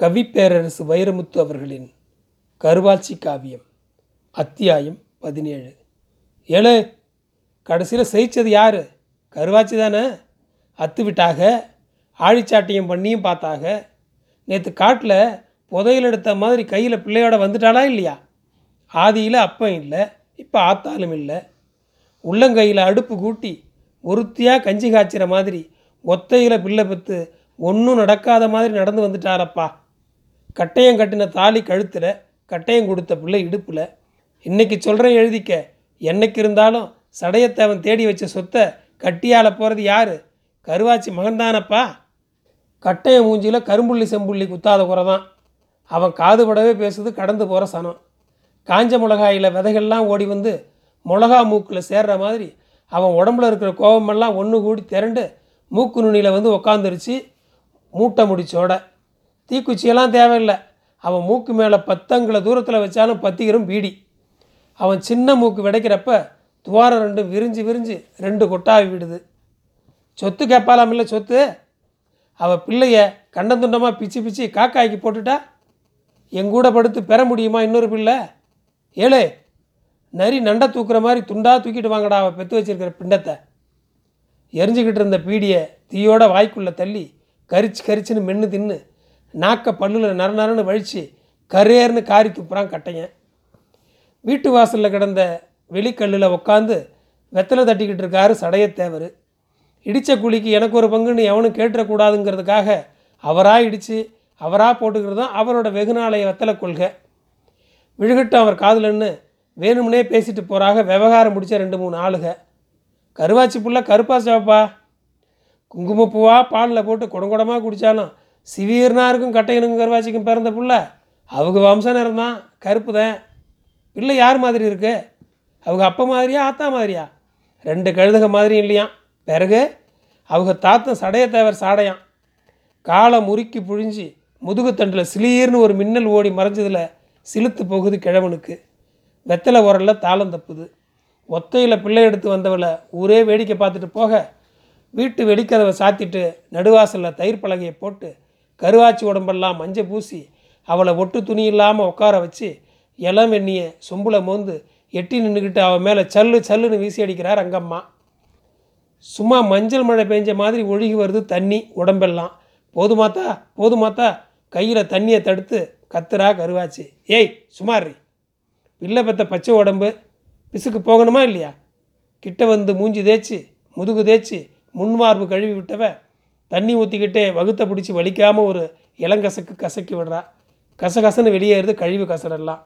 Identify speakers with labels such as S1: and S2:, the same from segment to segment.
S1: கவிப்பேரரசு வைரமுத்து அவர்களின் கருவாச்சி காவியம் அத்தியாயம் பதினேழு. ஏழு கடைசியில் ஜெயிச்சது யார்? கருவாச்சி தானே? அத்து விட்டாக ஆழிச்சாட்டியம் பண்ணியும் பார்த்தாக. நேற்று காட்டில் புதையில் எடுத்த மாதிரி கையில் பிள்ளையோட வந்துட்டாளா இல்லையா? ஆதியில் அப்பம் இல்லை இப்போ ஆத்தாலும் இல்லை. உள்ளங்கையில் அடுப்பு கூட்டி ஒருத்தியாக கஞ்சி காய்ச்சிற மாதிரி ஒத்தையில் பிள்ளை பெற்று ஒன்றும் நடக்காத மாதிரி நடந்து வந்துட்டாரப்பா. கட்டையம் கட்டின தாலி கழுத்தில் கட்டையம் கொடுத்த பிள்ளை இடுப்பில் இன்னைக்கு சொல்கிறேன் எழுதிக்க. என்னைக்கு இருந்தாலும் சடையத்தேவன் தேடி வச்ச சொத்தை கட்டியால் போகிறது யார்? கருவாச்சி மகன்தானப்பா? கட்டையம் மூஞ்சியில் கரும்புள்ளி செம்புள்ளி குத்தாத குறை தான் அவன் காதுபடவே பேசுது கடந்து போகிற சனம். காஞ்ச மிளகாயில் விதைகள்லாம் ஓடி வந்து மிளகா மூக்கில் சேர்ற மாதிரி அவன் உடம்புல இருக்கிற கோபமெல்லாம் ஒன்று கூடி திரண்டு மூக்கு நுனியில் வந்து உக்காந்துருச்சு. மூட்டை முடிச்சோட தீக்குச்சியெல்லாம் தேவையில்லை. அவன் மூக்கு மேலே பத்தங்களை தூரத்தில் வச்சாலும் பத்திகரும் பீடி. அவன் சின்ன மூக்கு விடைக்கிறப்ப துவாரம் ரெண்டு விரிஞ்சு விரிஞ்சு ரெண்டு கொட்டாவி விடுது. சொத்து கேட்பாலாம் இல்லை சொத்து? அவள் பிள்ளைய கண்டந்துண்டமாக பிச்சு பிச்சு காக்காய்க்கு போட்டுட்டா? எங்கூட படுத்து பெற முடியுமா இன்னொரு பிள்ளை? ஏழு நரி நண்டை தூக்குற மாதிரி துண்டாக தூக்கிட்டு வாங்கடா அவள் பெற்று வச்சிருக்கிற பிண்டத்தை. எரிஞ்சுக்கிட்டு இருந்த பீடியை தீயோட வாய்க்குள்ளே தள்ளி கரிச்சு கரிச்சுன்னு மென்று தின்னு நாக்க பல்லில் நர நரன்னு வழித்து கரேர்னு காரி துப்புறான் கட்டைங்க வீட்டு வாசலில் கிடந்த வெளிக்கல்லில் உட்காந்து வெத்தலை தட்டிக்கிட்டு இருக்காரு சடையத்தேவர் இடித்த குழிக்கு எனக்கு ஒரு பங்குன்னு எவனும் கேட்டுறக்கூடாதுங்கிறதுக்காக அவராக இடித்து அவராக போட்டுக்கிறது தான் அவரோட வெகுநாளைய வெத்தலை கொள்கை. விழுகட்டும் அவர் காதலன்னு வேணும்னே பேசிட்டு போகிறாக விவகாரம் முடித்த ரெண்டு மூணு ஆளுக. கருவாச்சி புள்ள கருப்பா சாப்பா குங்குமப்பூவாக பாலில் போட்டு குடங்குடமாக குடித்தாலும் சிவீர்னா இருக்கும் கட்டையனுக்கும் கருவாச்சிக்கும் பிறந்த புள்ள. அவங்க வம்ச நேரம் தான் கருப்பு தான் பிள்ளை யார் மாதிரி இருக்கு? அவங்க அப்பா மாதிரியா ஆத்தா மாதிரியா? ரெண்டு கழுதுக மாதிரியும் இல்லையாம் பிறகு அவங்க தாத்தன் சடையத்தேவர் சாடையாம். காலை முறுக்கி புழிஞ்சு முதுகுத்தண்டில் சிலீர்னு ஒரு மின்னல் ஓடி மறைஞ்சதில் சிலுத்து போகுது கிழவனுக்கு. வெத்தலை உரல்ல தாளம் தப்புது. ஒத்தையில் பிள்ளை எடுத்து வந்தவளை ஊரே வேடிக்கை பார்த்துட்டு போக வீட்டு வெடிக்கதவை சாத்திட்டு நடுவாசலில் தயிர் பலகையை போட்டு கருவாச்சி உடம்பெல்லாம் மஞ்சள் பூசி அவளை ஒட்டு துணி இல்லாமல் உட்கார வச்சு இளம் எண்ணிய சொம்புல மோந்து எட்டி நின்றுக்கிட்டு அவன் மேலே சல்லு சல்லுன்னு வீசி அடிக்கிறார் அங்கம்மா. சும்மா மஞ்சள் மழை பெஞ்ச மாதிரி ஒழுகி வருது தண்ணி உடம்பெல்லாம். போதுமாத்தா போதுமாத்தா கையில் தண்ணியை தடுத்து கத்துறா கருவாச்சு. ஏய் சுமாரி பிள்ளை பெத்த பச்சை உடம்பு பிசுக்கு போகணுமா இல்லையா? கிட்ட வந்து மூஞ்சி தேய்ச்சி முதுகு தேய்ச்சி முன்மார்பு கழுவி விட்டவ தண்ணி ஊற்றிக்கிட்டே வகுத்தை பிடிச்சி வலிக்காமல் ஒரு இளங்கசக்கு கசக்கி விடுறா. கசகசன்னு வெளியேறுது கழிவு கசடெல்லாம்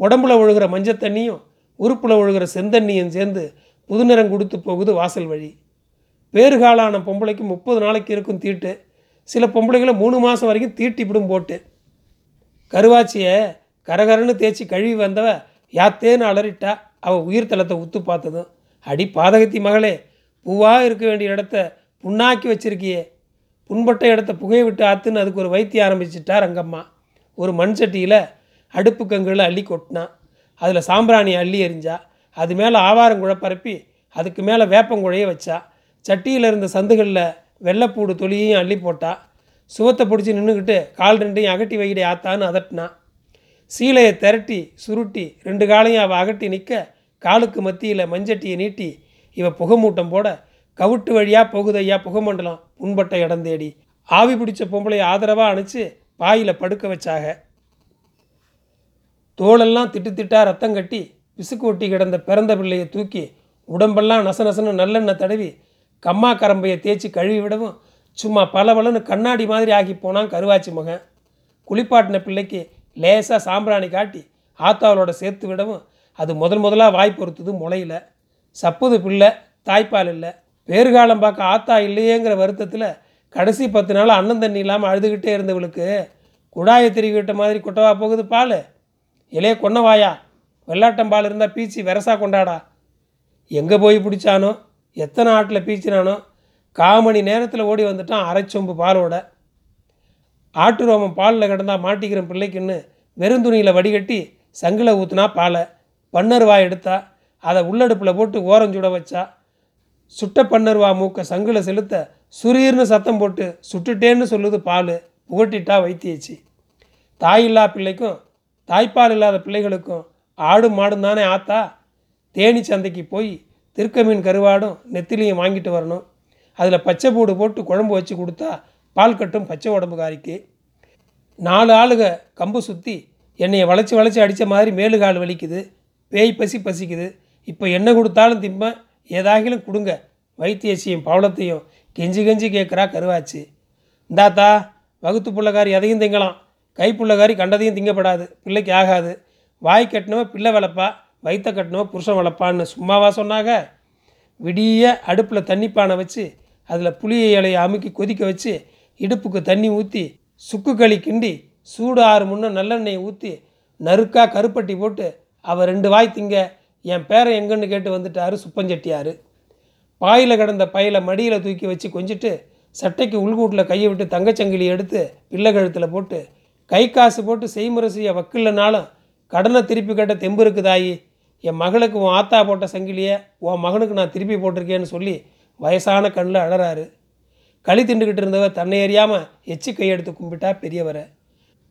S1: உடம்புல ஒழுகிற மஞ்சள் தண்ணியும் உறுப்பில் ஒழுகிற செந்தண்ணியும் சேர்ந்து புது நிறம் கொடுத்து போகுது வாசல் வழி. பேறுகாலான பொம்பளைக்கு முப்பது நாளைக்கு இருக்கும் தீட்டு. சில பொம்பளைகளை மூணு மாதம் வரைக்கும் தீட்டிப்பிடும் போட்டு. கருவாச்சியை கரகரன்னு தேய்ச்சி கழுவி வந்தவ யாத்தேன்னு அலறிட்டா. அவள் உயிர் தளத்தை உத்து பார்த்ததும் அடி பாதகத்தி மகளே பூவாக இருக்க வேண்டிய இடத்த புண்ணாக்கி வச்சிருக்கியே. புண்பட்ட இடத்த புகையை விட்டு ஆத்துன்னு அதுக்கு ஒரு வைத்தியம் ஆரம்பிச்சிட்டார் ரங்கம்மா. ஒரு மண் சட்டியில் அடுப்பு கங்குகளை அள்ளி கொட்டினான் அதில் சாம்பிராணி அள்ளி எறிஞ்சா அது மேலே ஆவாரங்குழ பரப்பி அதுக்கு மேலே வேப்பங்குழைய வச்சா. சட்டியில் இருந்த சந்துகளில் வெள்ளைப்பூடு தொலியையும் அள்ளி போட்டா. சுவத்தை பிடிச்சி நின்றுக்கிட்டு கால் ரெண்டையும் அகட்டி வைகிடே ஆத்தான்னு அதட்டினா. சீலையை திரட்டி சுருட்டி ரெண்டு காலையும் அவள் அகட்டி நிற்க காலுக்கு மத்தியில் மஞ்சட்டியை நீட்டி இவள் புகைமூட்டம் போட கவுட்டு வழியாக போகுதையா புகமண்டலம் புண்பட்ட இடம் தேடி. ஆவி பிடிச்ச பொம்பளையை ஆதரவாக அணைச்சி பாயில் படுக்க வச்சாக. தோளெல்லாம் திட்டு திட்டா ரத்தம் கட்டி பிசுக்கு ஒட்டி கிடந்த பிறந்த பிள்ளையை தூக்கி உடம்பெல்லாம் நச நசன்னு நல்லெண்ணெய் தடவி கம்மா கரம்பையை தேய்ச்சி கழுவி விடவும் சும்மா பளபளன்னு கண்ணாடி மாதிரி ஆகி போனான் கருவாச்சி மகன். குளிப்பாட்டின பிள்ளைக்கு லேசாக சாம்பிராணி காட்டி ஆத்தாவளோட சேர்த்து விடவும் அது முதல் முதலாக வாய் பொறுத்தது முளையில. சப்புது பிள்ளை தாய்ப்பால் இல்லை. பேறுகாலம் பார்க்க ஆத்தா இல்லையேங்கிற வருத்தத்தில் கடைசி பத்து நாள் அண்ணன் தண்ணி இல்லாமல் அழுதுகிட்டே இருந்தவளுக்கு குழாயை திருவிட்ட மாதிரி குட்டவா போகுது பால். இலைய கொன்னவாயா வெள்ளாட்டம் பால் இருந்தால் பீச்சி வெரசா கொண்டாடா. எங்கே போய் பிடிச்சானோ எத்தனை ஆட்டில் பீச்சினானோ காமணி நேரத்தில் ஓடி வந்துட்டான் அரைச்சொம்பு பாலோட. ஆட்டு ரோமம் பாலில் கிடந்தா மாட்டிக்கிற பிள்ளைக்குன்னு வெறுந்துணியில் வடிகட்டி சங்கில் ஊற்றுனா பாலை. பன்னருவாய் எடுத்தா அதை உள்ளடுப்பில் போட்டு ஓரஞ்சுட வச்சா சுட்ட பன்னருவா மூக்க சங்கில் செலுத்த சுரீர்னு சத்தம் போட்டு சுட்டுட்டேன்னு சொல்லுது பால். புகட்டிட்டா வைத்தியச்சு. தாய் இல்லா பிள்ளைக்கும் தாய்ப்பால் இல்லாத பிள்ளைகளுக்கும் ஆடும் மாடும் தானே ஆத்தா? தேனி சந்தைக்கு போய் திருக்க மீன் கருவாடும் நெத்திலியும் வாங்கிட்டு வரணும். அதில் பச்சை பூடு போட்டு குழம்பு வச்சு கொடுத்தா பால் கட்டும் பச்சை உடம்புக்காரிக்கு நாலு ஆளுக கம்பு சுற்றி என்னைய வளைச்சி வளைச்சி அடித்த மாதிரி மேலுகால் வலிக்குது. பேய் பசி பசிக்குது. இப்போ என்ன கொடுத்தாலும் திம்ப ஏதாகிலும் கொடுங்க. வைத்தியசியும் பவளத்தையும் கெஞ்சி கெஞ்சி கேட்குறா கருவாச்சு. இந்தாத்தா வகுத்து பிள்ளைக்காரி எதையும் திங்கலாம். கை கண்டதையும் திங்கப்படாது. பிள்ளைக்கு ஆகாது. வாய் கட்டினவ பிள்ளை வளர்ப்பா வைத்த கட்டினவ புருஷன் வளர்ப்பான்னு சும்மாவா சொன்னாங்க விடிய அடுப்பில் தண்ணி பானை வச்சு அதில் புளிய இலையை அமுக்கி கொதிக்க வச்சு இடுப்புக்கு தண்ணி ஊற்றி சுக்கு களி கிண்டி சூடு ஆறு முன்ன நல்லெண்ணெயை ஊற்றி நறுக்காக கருப்பட்டி போட்டு அவள் ரெண்டு வாய் திங்க என் பேரை எங்கன்னு கேட்டு வந்துட்டாரு சுப்பஞ்செட்டியார் பாயில் கிடந்த பையில மடியில் தூக்கி வச்சு கொஞ்சிட்டு சட்டைக்கு உள்கூட்டில் கையை விட்டு தங்கச்சங்கிலி எடுத்து பிள்ளை கழுத்தில் போட்டு கை காசு போட்டு செய்முறை செய்ய வக்கில்லைனாலும் கடனை திருப்பி கேட்ட தெம்பு இருக்குதாயி என் மகளுக்கு உன் ஆத்தா போட்ட சங்கிலியை உன் மகனுக்கு நான் திருப்பி போட்டிருக்கேன்னு சொல்லி வயசான கண்ணில் அழறாரு களி திண்டுக்கிட்டு இருந்தவர் தன்னை அறியாமல் எச்சி கையெடுத்து கும்பிட்டா பெரியவரை.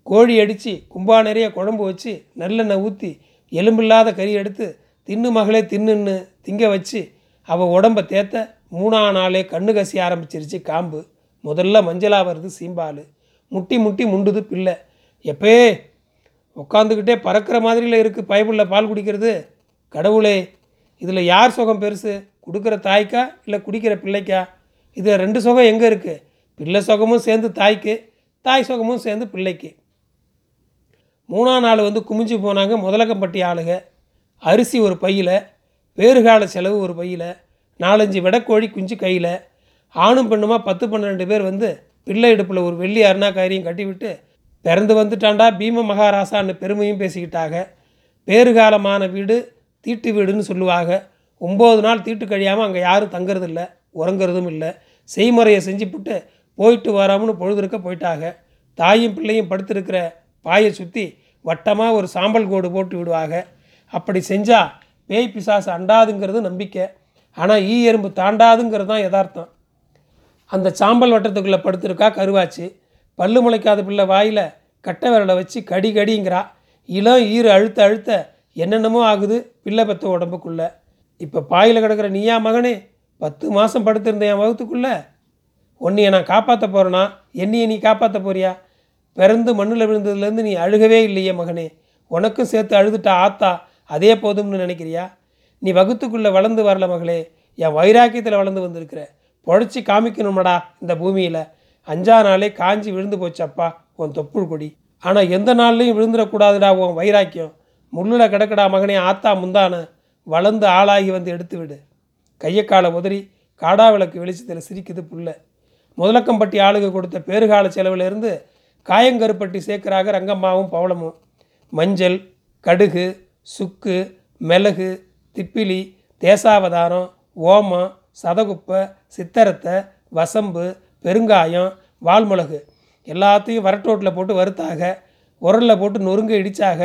S1: கோழி அடித்து கும்பா நிறைய குழம்பு வச்சு நல்லெண்ணெய் ஊற்றி எலும்பில்லாத கறி எடுத்து தின்னு மகளே தின்னுன்னு திங்க வச்சு அவள் உடம்ப தேத்த மூணா நாளே கண்ணு கசி ஆரம்பிச்சிருச்சு காம்பு. முதல்ல மஞ்சளாக வருது சீம்பால். முட்டி முட்டி முண்டுது பிள்ளை. எப்பே உட்காந்துக்கிட்டே பறக்கிற மாதிரியில் இருக்குது பைபிளில் பால் குடிக்கிறது. கடவுளே இதில் யார் சுகம் பெருசு? கொடுக்குற தாய்க்கா இல்லை குடிக்கிற பிள்ளைக்கா? இதில் ரெண்டு சுகம் எங்கே இருக்குது பிள்ளை சுகமும் சேர்ந்து தாய்க்கு தாய் சுகமும் சேர்ந்து பிள்ளைக்கு. மூணாம் நாள் வந்து குமிஞ்சு போனாங்க முதலகம்பட்டி ஆளுங்க அரிசி ஒரு பையில் வேறுகால செலவு ஒரு பையில் நாலஞ்சு விடக்கோழி குஞ்சு கையில் ஆணும் பெண்ணுமா பத்து பன்னெண்டு பேர் வந்து பிள்ளை இடுப்பில் ஒரு வெள்ளி அருணா கட்டிவிட்டு பிறந்து வந்துட்டாண்டா பீம மகாராசான்னு பெருமையும் பேசிக்கிட்டாங்க பேறுகாலமான வீடு தீட்டு வீடுன்னு சொல்லுவாங்க ஒம்பது நாள் தீட்டு கழியாமல் அங்கே யாரும் தங்குறதில்ல உறங்குறதும் இல்லை. செய்முறையை செஞ்சுப்புட்டு போயிட்டு வராமனு பொழுதுருக்க போயிட்டாங்க தாயும் பிள்ளையும் படுத்திருக்கிற பாயை சுற்றி வட்டமாக ஒரு சாம்பல் கோடு போட்டு விடுவாங்க அப்படி செஞ்சால் பேய் பிசாசு அண்டாதுங்கிறது நம்பிக்கை. ஆனால் ஈ எறும்பு தாண்டாதுங்கிறது தான் யதார்த்தம். அந்த சாம்பல் வட்டத்துக்குள்ளே படுத்திருக்கா கருவாச்சு. பல்லு முளைக்காத பிள்ளை வாயில் கட்டை விரலை வச்சு கடி கடிங்கிறா. இளம் ஈறு அழுத்த அழுத்த என்னென்னமோ ஆகுது பிள்ளை பெத்த உடம்புக்குள்ளே. இப்போ பாயில் கிடக்கிற நீயா மகனே பத்து மாதம் படுத்திருந்த என் வகுத்துக்குள்ளே உன்னைய நான் காப்பாற்ற போகிறேன்னா என்னையை நீ காப்பாற்ற போறியா? பிறந்து மண்ணில் விழுந்ததுலேருந்து நீ அழுகவே இல்லையே மகனே. உனக்கும் சேர்த்து அழுதுட்டா ஆத்தா அதே போதும்னு நினைக்கிறியா? நீ வகுத்துக்குள்ளே வளர்ந்து வரல மகளே. என் வைராக்கியத்தில் வளர்ந்து வந்திருக்கிற. பொழைச்சி காமிக்கணுமடா இந்த பூமியில். அஞ்சா நாளே காஞ்சி விழுந்து போச்சப்பா உன் தொப்புள் கொடி. ஆனால் எந்த நாள்லையும் விழுந்துடக்கூடாதுடா உன் வைராக்கியம். முள்ளில் கிடக்கடா மகனே ஆத்தா முந்தான. வளர்ந்து ஆளாகி வந்து எடுத்து விடு கையக்காலை உதறி காடா விளக்கு வெளிச்சத்தில் சிரிக்குது புள்ள. முதலக்கம்பட்டி ஆளுக கொடுத்த பேறுகால செலவிலிருந்து காயங்கருப்பட்டி சேர்க்கிறாக ரங்கம்மாவும் பவளமும். மஞ்சள் கடுகு சுக்கு மிளகு திப்பிலி தேசாவதாரம் ஓமம் சதகுப்பை சித்தரத்தை வசம்பு பெருங்காயம் வால்மிளகு. எல்லாத்தையும் வரட்டோட்டில் போட்டு வறுத்தாக உரலில் போட்டு நொறுங்க இடித்தாக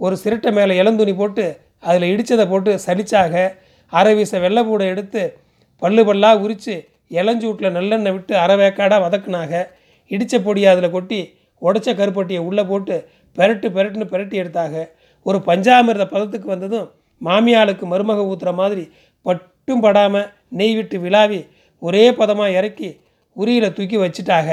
S1: ஒரு சிரட்டை மேலே இளந்துணி போட்டு அதில் இடித்ததை போட்டு சலிச்சாக அரை வீச வெள்ளைப்பூடை எடுத்து பல்லு பல்லாக உரித்து இளஞ்சூட்டில் நல்லெண்ணெய் விட்டு அரை வேக்காடாக வதக்குனாக இடித்த பொடியை அதில் கொட்டி உடச்ச கருப்பட்டியை உள்ளே போட்டு பெரட்டு பெரட்டுன்னு பெரட்டி எடுத்தாக ஒரு பஞ்சாமிர்த பதத்துக்கு வந்ததும் மாமியாளுக்கு மருமக ஊத்துற மாதிரி பட்டும் படாமல் நெய் விட்டு விழாவி ஒரே பதமாக இறக்கி உரியில் தூக்கி வச்சுட்டாக.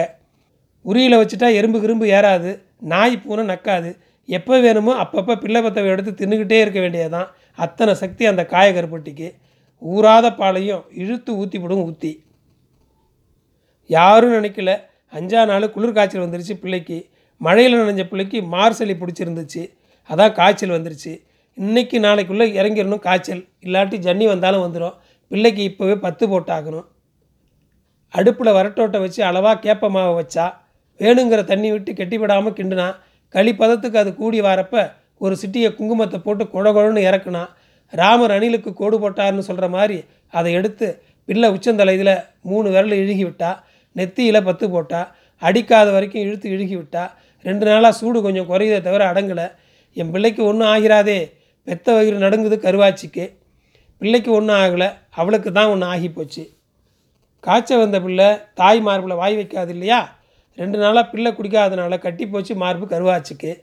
S1: உரியில் வச்சுட்டா எறும்பு கிரும்பு ஏறாது நாய் பூனை நக்காது. எப்போ வேணுமோ அப்பப்போ பிள்ளை பத்தவை எடுத்து தின்னுக்கிட்டே இருக்க வேண்டியதுதான். அத்தனை சக்தி அந்த காயகருப்பட்டிக்கு ஊறாத பாலையும் இழுத்து ஊற்றிவிடும் ஊற்றி யாரும் நினைக்கல. அஞ்சா நாள் குளிர் காய்ச்சல் வந்துருச்சு பிள்ளைக்கு. மழையில் நனைஞ்ச பிள்ளைக்கு மார்சலி பிடிச்சிருந்துச்சு. அதான் காய்ச்சல் வந்துருச்சு. இன்றைக்கி நாளைக்குள்ளே இறங்கிடணும் காய்ச்சல். இல்லாட்டி ஜன்னி வந்தாலும் வந்துடும் பிள்ளைக்கு இப்போவே பத்து போட்டாகணும். அடுப்பில் வரட்டோட்டை வச்சு அளவாக கேப்ப மாவை வச்சா வேணுங்கிற தண்ணி விட்டு கெட்டிப்படாமல் கிண்டுனா களி பதத்துக்கு அது கூடி வரப்ப ஒரு சிட்டியை குங்குமத்தை போட்டு குழகுழன்னு இறக்குனா ராமர் அணிலுக்கு கோடு போட்டார்னு சொல்கிற மாதிரி அதை எடுத்து பிள்ளை உச்சந்தலையில் மூணு விரல் இழுகி விட்டா நெத்தியில் பத்து போட்டா அடிக்காத வரைக்கும் இழுத்து இழுகி விட்டா ரெண்டு நாளாக சூடு கொஞ்சம் குறையுதே தவிர அடங்கலை. என் பிள்ளைக்கு ஒன்றும் ஆகிறாதே. பெத்த வயிறு நடுங்குது கருவாச்சிக்கு. பிள்ளைக்கு ஒன்றும் ஆகலை. அவளுக்கு தான் ஒன்று ஆகி போச்சு. காய்ச்ச வந்த பிள்ளை தாய் மார்பில் வாய் வைக்காது இல்லையா? ரெண்டு நாளாக பிள்ளை குடிக்காதனால கட்டி போச்சு மார்பு கருவாச்சுக்கு.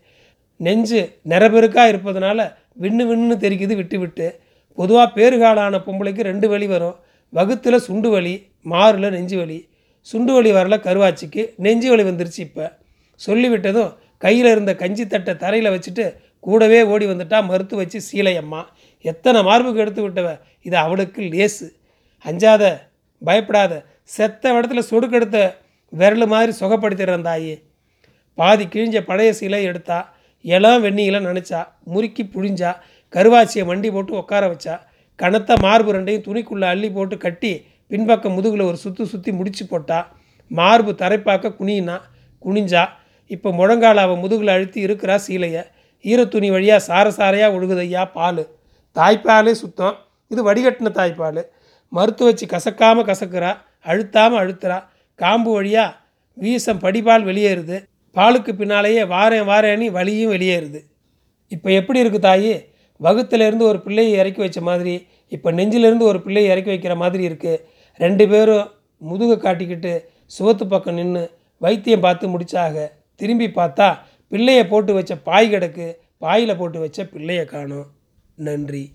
S1: நெஞ்சு நிறபெருக்காக இருப்பதனால விண்ணு விண்ணுன்னு தெரிக்குது விட்டு விட்டு. பொதுவாக பேறுகாலான பொம்பளைக்கு ரெண்டு வலி வரும். வகுத்தில் சுண்டு வலி மாறில் நெஞ்சு வலி. சுண்டு வலி வரல கருவாச்சிக்கு. நெஞ்சு வலி வந்துருச்சு இப்போ. சொல்லிவிட்டதும் கையில் இருந்த கஞ்சி தட்டை தரையில் வச்சுட்டு கூடவே ஓடி வந்துட்டா மறுத்து வச்சு சீலையம்மா எத்தனை மார்புக்கு எடுத்து விட்டவ? இது அவளுக்கு லேசு. அஞ்சாத பயப்படாத செத்த இடத்துல சொடுக்கெடுத்த விரல் மாதிரி சுகப்படுத்திடுறேன் தாயி. பாதி கிழிஞ்ச பழைய சீலை எடுத்தா இளம் வெந்நீல நினச்சா முறுக்கி புழிஞ்சா கருவாச்சியை வண்டி போட்டு உட்கார வச்சா கனத்த மார்பு ரெண்டையும் துணிக்குள்ளே அள்ளி போட்டு கட்டி பின்பக்கம் முதுகில் ஒரு சுற்றி சுற்றி முடிச்சு போட்டா மார்பு தரைப்பாக்க குனியினா குனிஞ்சா இப்போ முழங்கால அவள் முதுகில் அழுத்தி இருக்கிறா சீலையை. ஈரத்துணி வழியாக சார சாரையாக ஒழுகுதையா பால். தாய்ப்பாலே சுத்தம். இது வடிகட்டின தாய்ப்பால். மறுத்து வச்சு கசக்காமல் கசக்குறா அழுத்தாமல் அழுத்துறா. காம்பு வழியாக வீசம் படிபால் வெளியேறுது. பாலுக்கு பின்னாலேயே வாரேன் வாரேன்னு வலியும் வெளியேறுது. இப்போ எப்படி இருக்குது தாயி? வகுத்துலேருந்து ஒரு பிள்ளையை இறக்கி வச்ச மாதிரி இப்போ நெஞ்சிலேருந்து ஒரு பிள்ளையை இறக்கி வைக்கிற மாதிரி இருக்குது ரெண்டு பேரும் முதுகை காட்டிக்கிட்டு சுவத்து பக்கம் நின்று வைத்தியம் பார்த்து முடிச்சாக. திரும்பி பார்த்தா பிள்ளையை போட்டு வச்ச பாய் கிடக்கு பாயில் போட்டு வச்ச பிள்ளையை காணோம். நன்றி.